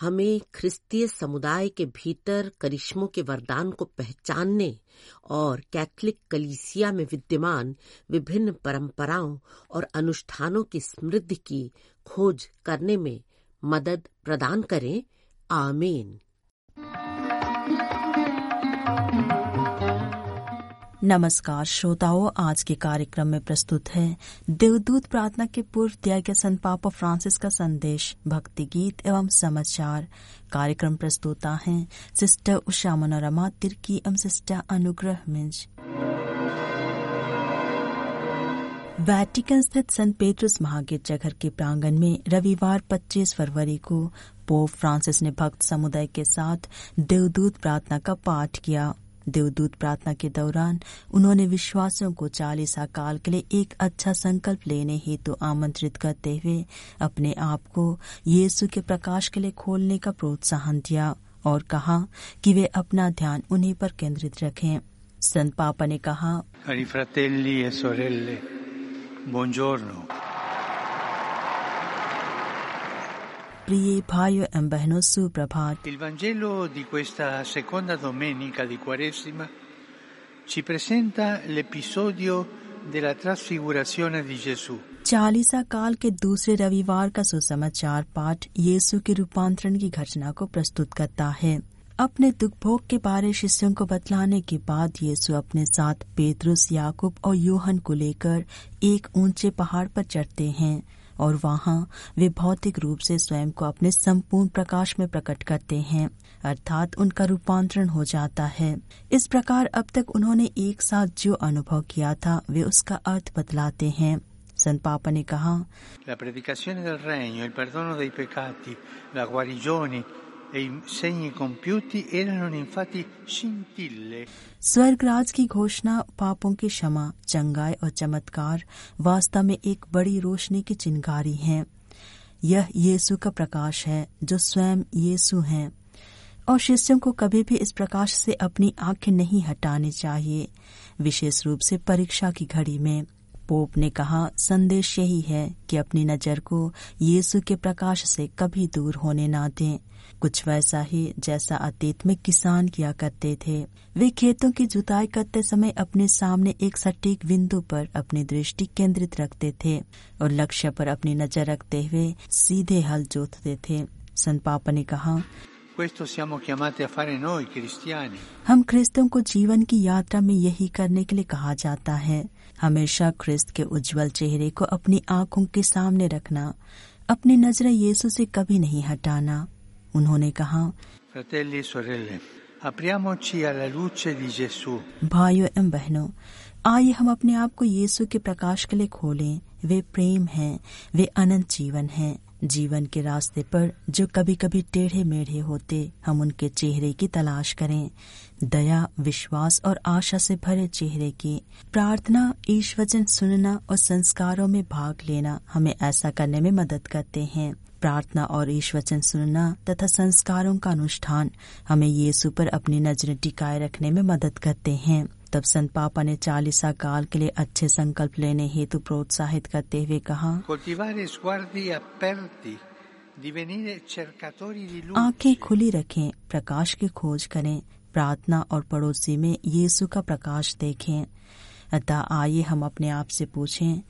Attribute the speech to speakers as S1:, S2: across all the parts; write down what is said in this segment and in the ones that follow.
S1: हमें ख्रिस्तीय समुदाय के भीतर करिश्मों के वरदान को पहचानने और कैथलिक कलीसिया में विद्यमान विभिन्न परंपराओं और अनुष्ठानों की समृद्धि की खोज करने में मदद प्रदान करें। आमीन।
S2: नमस्कार श्रोताओं, आज के कार्यक्रम में प्रस्तुत है देवदूत प्रार्थना के पूर्व दिया गया संत पापा फ्रांसिस का संदेश, भक्ति गीत एवं समाचार। कार्यक्रम प्रस्तुता हैं सिस्टर उषा मनोरमा, तिर्की एवं सिस्टर अनुग्रह मिंज। वैटिकन स्थित संत पेट्रुस महागिरजाघर के प्रांगण में रविवार 25 फरवरी को पोप फ्रांसिस ने भक्त समुदाय के साथ देवदूत प्रार्थना का पाठ किया। देवदूत प्रार्थना के दौरान उन्होंने विश्वासियों को चालीसा काल के लिए एक अच्छा संकल्प लेने हेतु तो आमंत्रित करते हुए अपने आप को यीशु के प्रकाश के लिए खोलने का प्रोत्साहन दिया और कहा कि वे अपना ध्यान उन्हीं पर केंद्रित रखें। संत पापा ने कहा प्रिय भाइयों एवं बहनों सुप्रभात।
S3: Il Vangelo di questa seconda domenica di Quaresima ci presenta l'episodio della trasfigurazione di Gesù.
S2: Chalisa काल के दूसरे रविवार का सुसमाचार पाठ यीशु के रूपांतरण की घटना को प्रस्तुत करता है। अपने दुख भोग के बारे शिष्यों को बतलाने के बाद यीशु अपने साथ पेतरुस याकूब और योहन को लेकर एक ऊँचे पहाड़ पर चढ़ते हैं। और वहाँ वे भौतिक रूप से स्वयं को अपने संपूर्ण प्रकाश में प्रकट करते हैं, अर्थात उनका रूपांतरण हो जाता है। इस प्रकार अब तक उन्होंने एक साथ जो अनुभव किया था, वे उसका अर्थ बतलाते हैं। संत पापा ने कहा
S3: E i segni compiuti erano infatti scintille.
S2: स्वर्गराज की घोषणा पापों की क्षमा, चंगाई और चमत्कार वास्तव में एक बड़ी रोशनी की चिंगारी है। यह यीशु का प्रकाश है, जो स्वयं यीशु हैं। और शिष्यों को कभी भी इस प्रकाश से अपनी आँखें नहीं हटानी चाहिए, विशेष रूप से परीक्षा की घड़ी में। पोप ने कहा संदेश यही है कि अपनी नज़र को यीशु के प्रकाश से कभी दूर होने ना दें। कुछ वैसा ही जैसा अतीत में किसान किया करते थे। वे खेतों की जुताई करते समय अपने सामने एक सटीक बिंदु पर अपनी दृष्टि केंद्रित रखते थे और लक्ष्य पर अपनी नज़र रखते हुए सीधे हल जोतते थे। संत पापा ने कहा. हम ख्रिस्तों को जीवन की यात्रा में यही करने के लिए कहा जाता है। हमेशा ख्रिस्त के उज्जवल चेहरे को अपनी आँखों के सामने रखना अपनी नज़रें यीशु से कभी नहीं हटाना। उन्होंने कहा
S3: Fratelli e sorelle, apriamoci alla luce di Gesù.
S2: भाइयों एवं बहनों आइए हम अपने आप को यीशु के प्रकाश के लिए खोलें। वे प्रेम हैं वे अनंत जीवन हैं। जीवन के रास्ते पर जो कभी कभी टेढ़े मेढ़े होते, हम उनके चेहरे की तलाश करें। दया, विश्वास और आशा से भरे चेहरे की प्रार्थना ईश्वचन सुनना और संस्कारों में भाग लेना हमें ऐसा करने में मदद करते हैं। प्रार्थना और ईश्वचन सुनना तथा संस्कारों का अनुष्ठान हमें यीशु पर अपनी नज़रें टिकाए रखने में मदद करते हैं। तब संत पापा ने चालीसा काल के लिए अच्छे संकल्प लेने हेतु प्रोत्साहित करते हुए कहा आँखें खुली रखें प्रकाश की खोज करें प्रार्थना और पड़ोसी में यीशु का प्रकाश देखें। अतः आइए हम अपने आप से पूछें?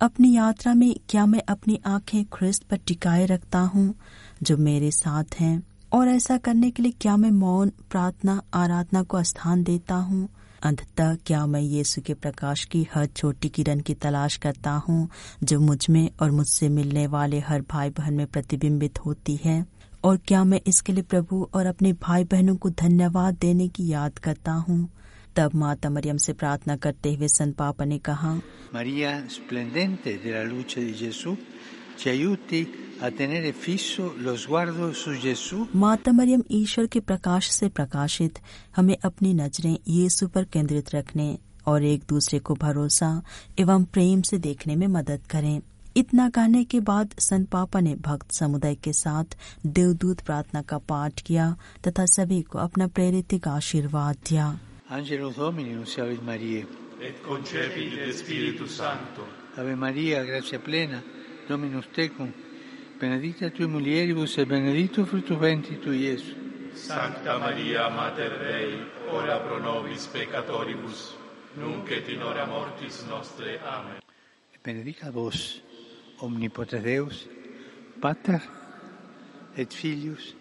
S2: अपनी यात्रा में क्या मैं अपनी आँखें ख्रिस्त पर टिकाए रखता हूँ? जो मेरे साथ हैं। और ऐसा करने के लिए क्या मैं मौन प्रार्थना आराधना को स्थान देता हूँ? अंततः क्या मैं यीशु के प्रकाश की हर छोटी किरण की तलाश करता हूँ जो मुझमें और मुझसे मिलने वाले हर भाई बहन में प्रतिबिंबित होती है? और क्या मैं इसके लिए प्रभु और अपने भाई बहनों को धन्यवाद देने की याद करता हूँ? तब माता मरियम से प्रार्थना करते हुए संत पापा ने कहा
S3: di Gesù, ci aiuti a tenere fisso lo sguardo su Gesù
S2: माता मरियम ईश्वर के प्रकाश से प्रकाशित हमें अपनी नज़रें यीशु पर केंद्रित रखने और एक दूसरे को भरोसा एवं प्रेम से देखने में मदद करें इतना कहने के बाद संत पापा ने भक्त समुदाय के साथ देवदूत प्रार्थना का पाठ किया तथा सभी को अपना प्रेरित का आशीर्वाद दिया
S3: Angelo Domini, Maria.
S4: et concepi de Sancto.
S3: Ave Maria, grazia plena, Dominus tecum, benedicta tui mulieribus et benedictus fructus ventris tui, Iesus.
S4: Sancta Maria, Mater Dei, ora pro nobis peccatoribus, nunc et in hora mortis nostre. Amen.
S3: Et benedica vos, omnipotens Deus, Pater et Filius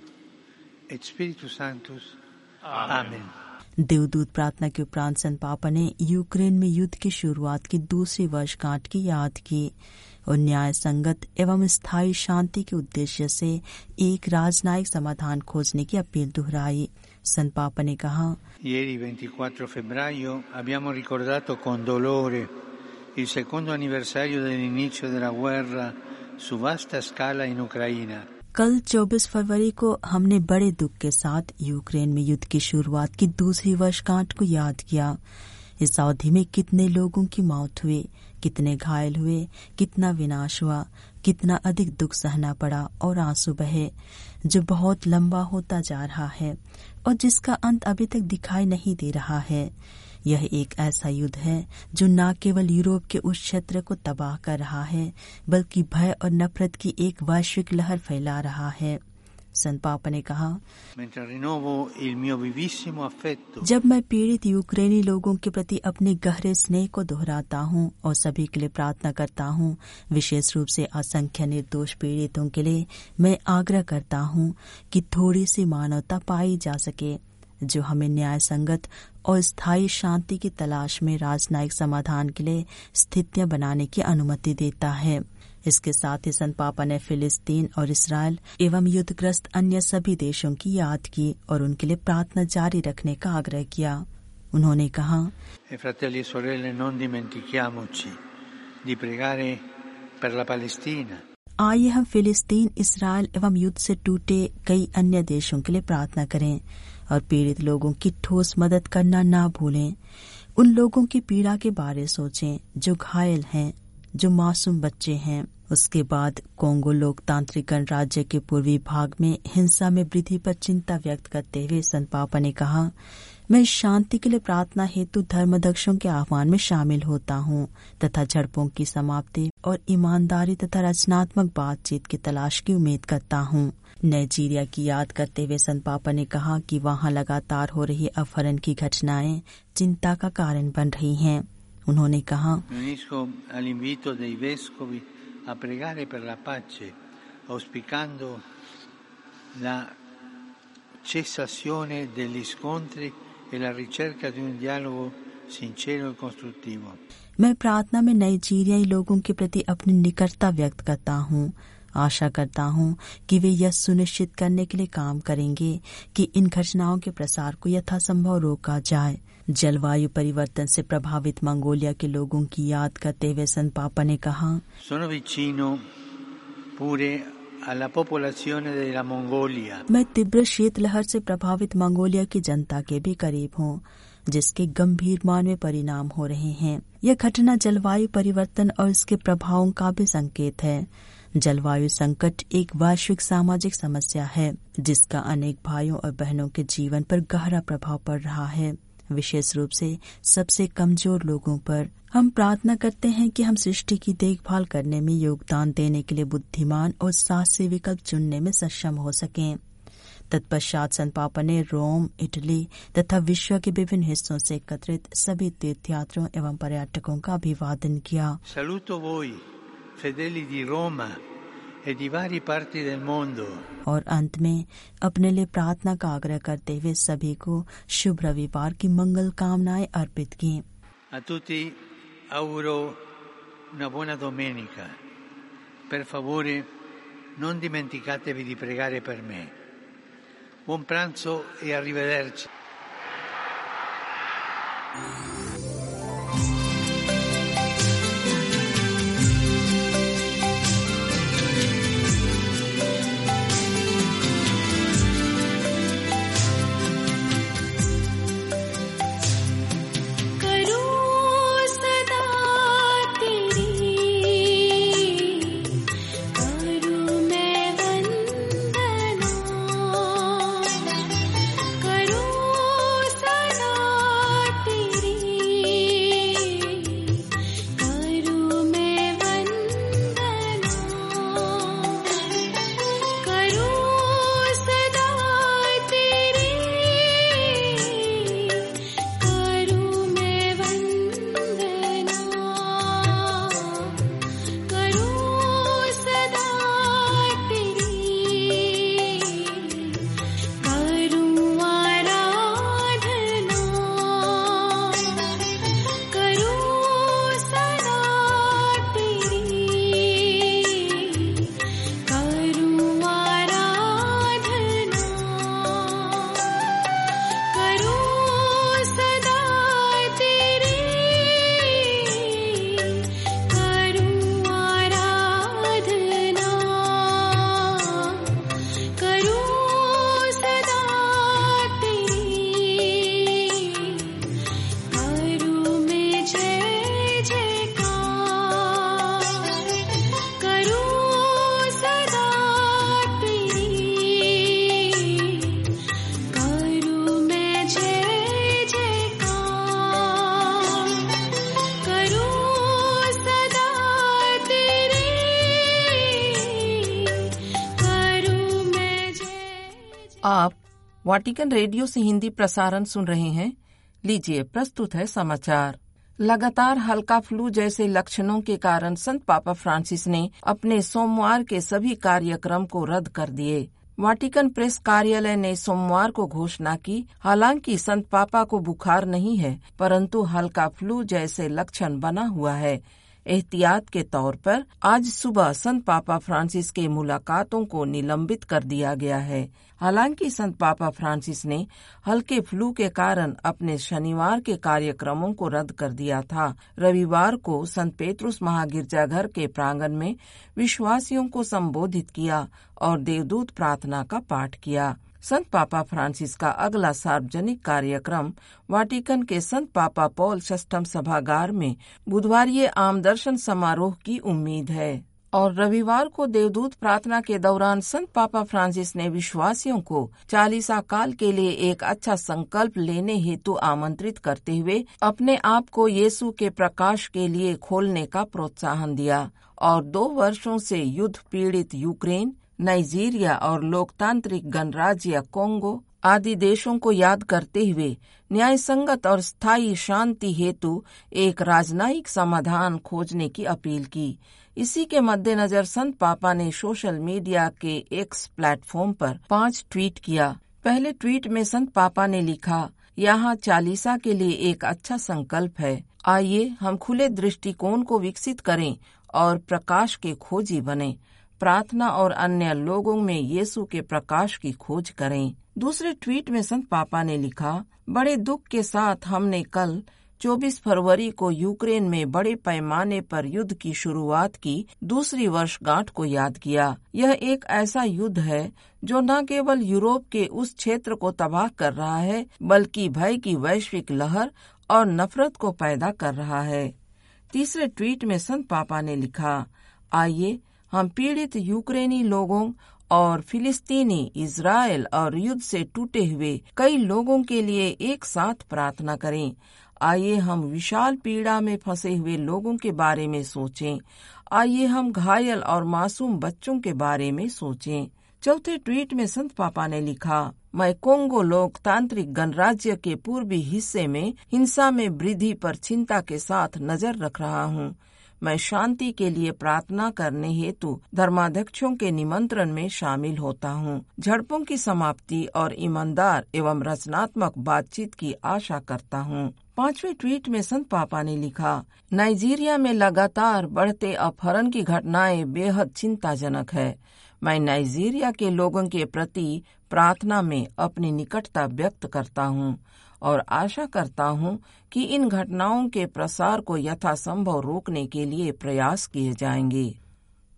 S3: et Spiritus Sanctus. Amen. Amen.
S2: देवदूत प्रार्थना के उपरांत संत पापा ने Ukraine में युद्ध की शुरुआत की दूसरी वर्षगांठ की याद की और न्याय संगत एवं स्थायी शांति के उद्देश्य से एक राजनयिक समाधान खोजने की अपील दोहराई। संत पापा ने कहा
S3: Su vasta scala in Ucraina,
S2: कल 24 फरवरी को हमने बड़े दुख के साथ यूक्रेन में युद्ध की शुरुआत की दूसरी वर्षगांठ को याद किया। इस अवधि में कितने लोगों की मौत हुई, कितने घायल हुए, कितना विनाश हुआ, कितना अधिक दुख सहना पड़ा और आँसू बहे, जो बहुत लंबा होता जा रहा है और जिसका अंत अभी तक दिखाई नहीं दे रहा है। यह एक ऐसा युद्ध है जो न केवल यूरोप के उस क्षेत्र को तबाह कर रहा है बल्कि भय और नफरत की एक वैश्विक लहर फैला रहा है। संत पापा ने कहा जब मैं पीड़ित यूक्रेनी लोगों के प्रति अपने गहरे स्नेह को दोहराता हूँ और सभी के लिए प्रार्थना करता हूँ विशेष रूप से असंख्य निर्दोष पीड़ितों के लिए मैं आग्रह करता हूँ कि थोड़ी सी मानवता पाई जा सके। जो हमें न्याय संगत और स्थायी शांति की तलाश में राजनयिक समाधान के लिए स्थितियाँ बनाने की अनुमति देता है। इसके साथ ही संत पापा ने फिलिस्तीन और इसराइल एवं युद्धग्रस्त अन्य सभी देशों की याद की और उनके लिए प्रार्थना जारी रखने का आग्रह किया। उन्होंने कहा
S3: e fratelli e sorelle non dimentichiamoci di pregare per la Palestina,
S2: आइए हम फिलिस्तीन इसराइल एवं युद्ध से टूटे कई अन्य देशों के लिए प्रार्थना करें। और पीड़ित लोगों की ठोस मदद करना ना भूलें। उन लोगों की पीड़ा के बारे सोचें जो घायल हैं, जो मासूम बच्चे हैं। उसके बाद कोंगो लोकतांत्रिक गणराज्य के पूर्वी भाग में हिंसा में वृद्धि पर चिंता व्यक्त करते हुए संत पापा ने कहा, मैं शांति के लिए प्रार्थना हेतु धर्मदक्षों के आह्वान में शामिल होता हूँ, तथा झड़पों की समाप्ति और ईमानदारी तथा रचनात्मक बातचीत की तलाश की उम्मीद करता हूँ। नाइजीरिया की याद करते हुए संत पापा ने कहा कि वहाँ लगातार हो रही अपहरण की घटनाएँ चिंता का कारण बन रही हैं। उन्होंने कहा मैं प्रार्थना में नाइजीरियाई लोगों के प्रति अपनी निकटता व्यक्त करता हूँ आशा करता हूँ कि वे यह सुनिश्चित करने के लिए काम करेंगे कि इन घटनाओं के प्रसार को यथासंभव रोका जाए। जलवायु परिवर्तन से प्रभावित मंगोलिया के लोगों की याद करते हुए संत पापा ने कहा मैं तीव्र शीतलहर से प्रभावित मंगोलिया की जनता के भी करीब हूँ जिसके गंभीर मानवीय परिणाम हो रहे हैं। यह घटना जलवायु परिवर्तन और इसके प्रभावों का भी संकेत है। जलवायु संकट एक वैश्विक सामाजिक समस्या है, जिसका अनेक भाइयों और बहनों के जीवन पर गहरा प्रभाव पड़ रहा है। विशेष रूप से सबसे कमज़ोर लोगों पर हम प्रार्थना करते हैं कि हम सृष्टि की देखभाल करने में योगदान देने के लिए बुद्धिमान और साहसी विकल्प चुनने में सक्षम हो सकें। तत्पश्चात संत पापा ने रोम, इटली तथा विश्व के विभिन्न हिस्सों से एकत्रित सभी तीर्थयात्रियों एवं पर्यटकों का अभिवादन किया।
S3: fedeli di Roma e di varie parti del mondo.
S2: और अंत में अपने लिए प्रार्थना का आग्रह करते हुए सभी को शुभ रविवार की मंगल कामनाएं अर्पित की
S3: A tutti auguro una buona domenica. Per favore, non dimenticatevi di pregare per me. Buon pranzo e arrivederci.
S5: Vatican radio से हिंदी प्रसारण सुन रहे हैं। लीजिए, प्रस्तुत है समाचार। लगातार हल्का फ्लू जैसे लक्षणों के कारण संत पापा फ्रांसिस ने अपने सोमवार के सभी कार्यक्रम को रद्द कर दिए। वाटिकन प्रेस कार्यालय ने सोमवार को घोषणा की, हालाँकि संत पापा को बुखार नहीं है, परंतु हल्का फ्लू जैसे लक्षण बना हुआ है। एहतियात के तौर पर आज सुबह संत पापा फ्रांसिस के मुलाकातों को निलंबित कर दिया गया है। हालाँकि संत पापा फ्रांसिस ने हल्के फ्लू के कारण अपने शनिवार के कार्यक्रमों को रद्द कर दिया था। रविवार को संत पेत्रुस महागिरजाघर के प्रांगण में विश्वासियों को संबोधित किया और देवदूत प्रार्थना का पाठ किया। संत पापा फ्रांसिस का अगला सार्वजनिक कार्यक्रम वाटिकन के संत पापा पॉल षष्ठम सभागार में बुधवार आम दर्शन समारोह की उम्मीद है। और रविवार को देवदूत प्रार्थना के दौरान संत पापा फ्रांसिस ने विश्वासियों को चालीसा काल के लिए एक अच्छा संकल्प लेने हेतु आमंत्रित करते हुए अपने आप को यीशु के प्रकाश के लिए खोलने का प्रोत्साहन दिया और दो वर्षों से युद्ध पीड़ित यूक्रेन, नाइजीरिया और लोकतांत्रिक गणराज्य कोंगो आदि देशों को याद करते हुए न्याय संगत और स्थायी शांति हेतु एक राजनयिक समाधान खोजने की अपील की। इसी के मद्देनजर संत पापा ने सोशल मीडिया के एक्स प्लेटफॉर्म पर पाँच ट्वीट किया। पहले ट्वीट में संत पापा ने लिखा, यहाँ चालीसा के लिए एक अच्छा संकल्प है। आइए हम खुले दृष्टिकोण को विकसित करें और प्रकाश के खोजी बने। प्रार्थना और अन्य लोगों में यीशु के प्रकाश की खोज करें। दूसरे ट्वीट में संत पापा ने लिखा, बड़े दुख के साथ हमने कल 24 फरवरी को यूक्रेन में बड़े पैमाने पर युद्ध की शुरुआत की, दूसरी वर्षगांठ को याद किया। यह एक ऐसा युद्ध है, जो न केवल यूरोप के उस क्षेत्र को तबाह कर रहा है, बल्कि भय की वैश्विक लहर और नफरत को पैदा कर रहा है। तीसरे ट्वीट में संत पापा ने लिखा, आइए हम पीड़ित यूक्रेनी लोगों और फिलिस्तीनी इसराइल और युद्ध से टूटे हुए कई लोगों के लिए एक साथ प्रार्थना करें। आइए हम विशाल पीड़ा में फंसे हुए लोगों के बारे में सोचें। आइए हम घायल और मासूम बच्चों के बारे में सोचें। चौथे ट्वीट में संत पापा ने लिखा, मैं कोंगो लोकतांत्रिक गणराज्य के पूर्वी हिस्से में हिंसा में वृद्धि पर चिंता के साथ नज़र रख रहा हूँ। मैं शांति के लिए प्रार्थना करने हेतु धर्माध्यक्षों के निमंत्रण में शामिल होता हूँ। झड़पों की समाप्ति और ईमानदार एवं रचनात्मक बातचीत की आशा करता हूँ। पाँचवें ट्वीट में संत पापा ने लिखा, नाइजीरिया में लगातार बढ़ते अपहरण की घटनाएँ बेहद चिंताजनक है। मैं नाइजीरिया के लोगों के प्रति प्रार्थना में अपनी निकटता व्यक्त करता हूँ। और आशा करता हूँ कि इन घटनाओं के प्रसार को यथासंभव रोकने के लिए प्रयास किए जाएँगे।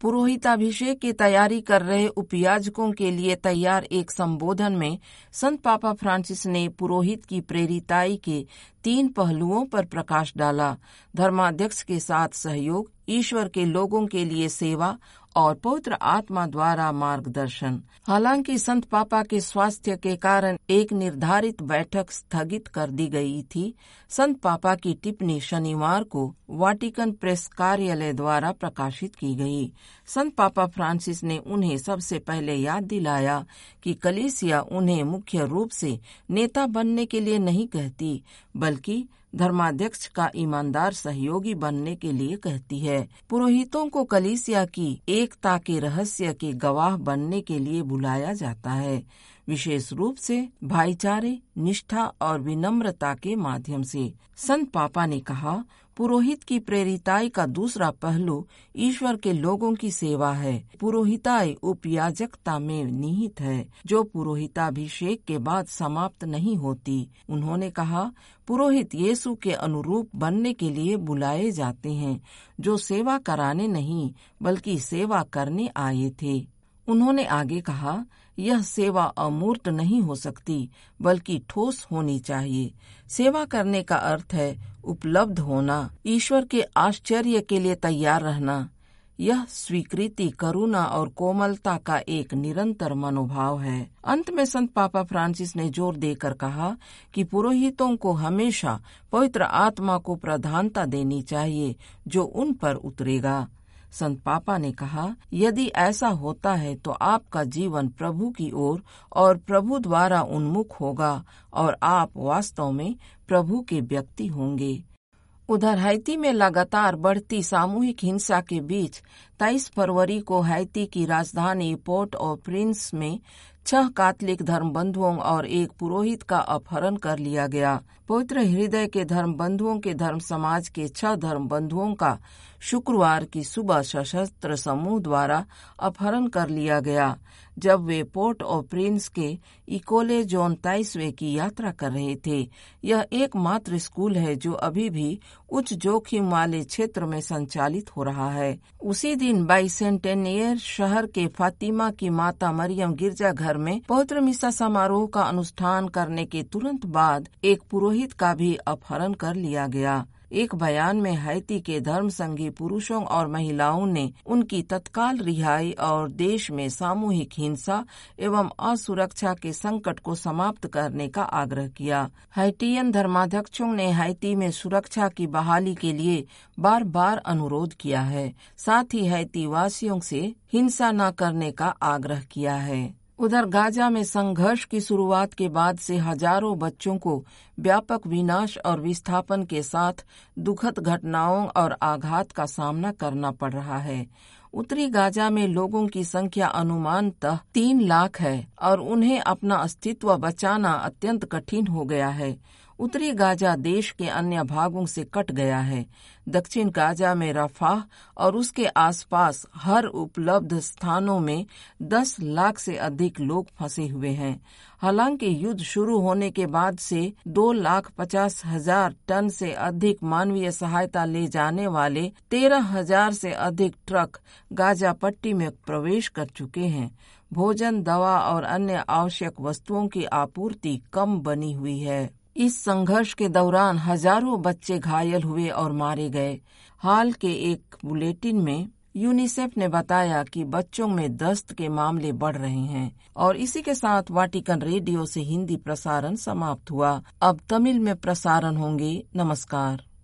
S5: पुरोहिताभिषेक की तैयारी कर रहे उपयाजकों के लिए तैयार एक संबोधन में संत पापा फ्रांसिस ने पुरोहित की प्रेरिताई के तीन पहलुओं पर प्रकाश डाला। धर्माध्यक्ष के साथ सहयोग, ईश्वर के लोगों के लिए सेवा और पवित्र आत्मा द्वारा मार्गदर्शन। हालाँकि संत पापा के स्वास्थ्य के कारण एक निर्धारित बैठक स्थगित कर दी गई थी। संत पापा की टिप्पणी शनिवार को वाटिकन प्रेस कार्यालय द्वारा प्रकाशित की गई। संत पापा फ्रांसिस ने उन्हें सबसे पहले याद दिलाया कि कलीसिया उन्हें मुख्य रूप से नेता बनने के लिए नहीं कहती, बल्कि धर्माध्यक्ष का ईमानदार सहयोगी बनने के लिए कहती है। पुरोहितों को कलीसिया की एकता के रहस्य के गवाह बनने के लिए बुलाया जाता है। विशेष रूप से भाईचारे, निष्ठा और विनम्रता के माध्यम से। संत पापा ने कहा पुरोहित की प्रेरिताई का दूसरा पहलू ईश्वर के लोगों की सेवा है। पुरोहिताई उपयाजकता में निहित है। जो पुरोहिताभिषेक के बाद समाप्त नहीं होती, उन्होंने कहा, पुरोहित यीशु के अनुरूप बनने के लिए बुलाए जाते हैं, जो सेवा कराने नहीं, बल्कि सेवा करने आए थे। उन्होंने आगे कहा यह सेवा अमूर्त नहीं हो सकती, बल्कि ठोस होनी चाहिए। सेवा करने का अर्थ है उपलब्ध होना। ईश्वर के आश्चर्य के लिए तैयार रहना। यह स्वीकृति, करुणा और कोमलता का एक निरंतर मनोभाव है। अंत में संत पापा फ्रांसिस ने ज़ोर देकर कहा कि पुरोहितों को हमेशा पवित्र आत्मा को प्रधानता देनी चाहिए, जो उन पर उतरेगा। संत पापा ने कहा, यदि ऐसा होता है तो आपका जीवन प्रभु की ओर और प्रभु द्वारा उन्मुख होगा और आप वास्तव में प्रभु के व्यक्ति होंगे। उधर हैती में लगातार बढ़ती सामूहिक हिंसा के बीच 23 फरवरी को हैती की राजधानी पोर्ट और प्रिंस में छह कातलिक धर्म बंधुओं और एक पुरोहित का अपहरण कर लिया गया। पवित्र हृदय के धर्म बंधुओं के धर्म समाज के छह धर्म बंधुओं का शुक्रवार की सुबह सशस्त्र समूह द्वारा अपहरण कर लिया गया, जब वे पोर्ट और प्रिंस के इकोले जोन ताइसवे की यात्रा कर रहे थे। यह एकमात्र स्कूल है जो अभी भी उच्च जोखिम वाले क्षेत्र में संचालित हो रहा है। उसी दिन बाइसेंटेनियर शहर के फातिमा की माता मरियम गिरजाघर में पवित्र मिसा समारोह का अनुष्ठान करने के तुरंत बाद एक पुरोहित का भी अपहरण कर लिया गया। एक बयान में हैती के धर्म संघी पुरुषों और महिलाओं ने उनकी तत्काल रिहाई और देश में सामूहिक हिंसा एवं असुरक्षा के संकट को समाप्त करने का आग्रह किया। हैटियन धर्माध्यक्षों ने हैती में सुरक्षा की बहाली के लिए बार बार अनुरोध किया है। साथ ही हैती वासियों से हिंसा न करने का आग्रह किया है। उधर गाजा में संघर्ष की शुरुआत के बाद से हज़ारों बच्चों को व्यापक विनाश और विस्थापन के साथ दुखद घटनाओं और आघात का सामना करना पड़ रहा है। उत्तरी गाजा में लोगों की संख्या अनुमानतः तीन लाख है और उन्हें अपना अस्तित्व बचाना अत्यंत कठिन हो गया है। उत्तरी गाजा देश के अन्य भागों से कट गया है। दक्षिण गाजा में रफाह और उसके आसपास हर उपलब्ध स्थानों में 10 लाख से अधिक लोग फंसे हुए हैं। हालाँकि युद्ध शुरू होने के बाद से दो लाख पचास हज़ार टन से अधिक मानवीय सहायता ले जाने वाले तेरह हज़ार से अधिक ट्रक गाजा पट्टी में प्रवेश कर चुके हैं। भोजन, दवा और अन्य आवश्यक वस्तुओं की आपूर्ति कम बनी हुई है। इस संघर्ष के दौरान हज़ारों बच्चे घायल हुए और मारे गए। हाल के एक बुलेटिन में यूनिसेफ ने बताया कि बच्चों में दस्त के मामले बढ़ रहे हैं और इसी के साथ वाटिकन रेडियो से हिंदी प्रसारण समाप्त हुआ। अब तमिल में प्रसारण होंगे। नमस्कार।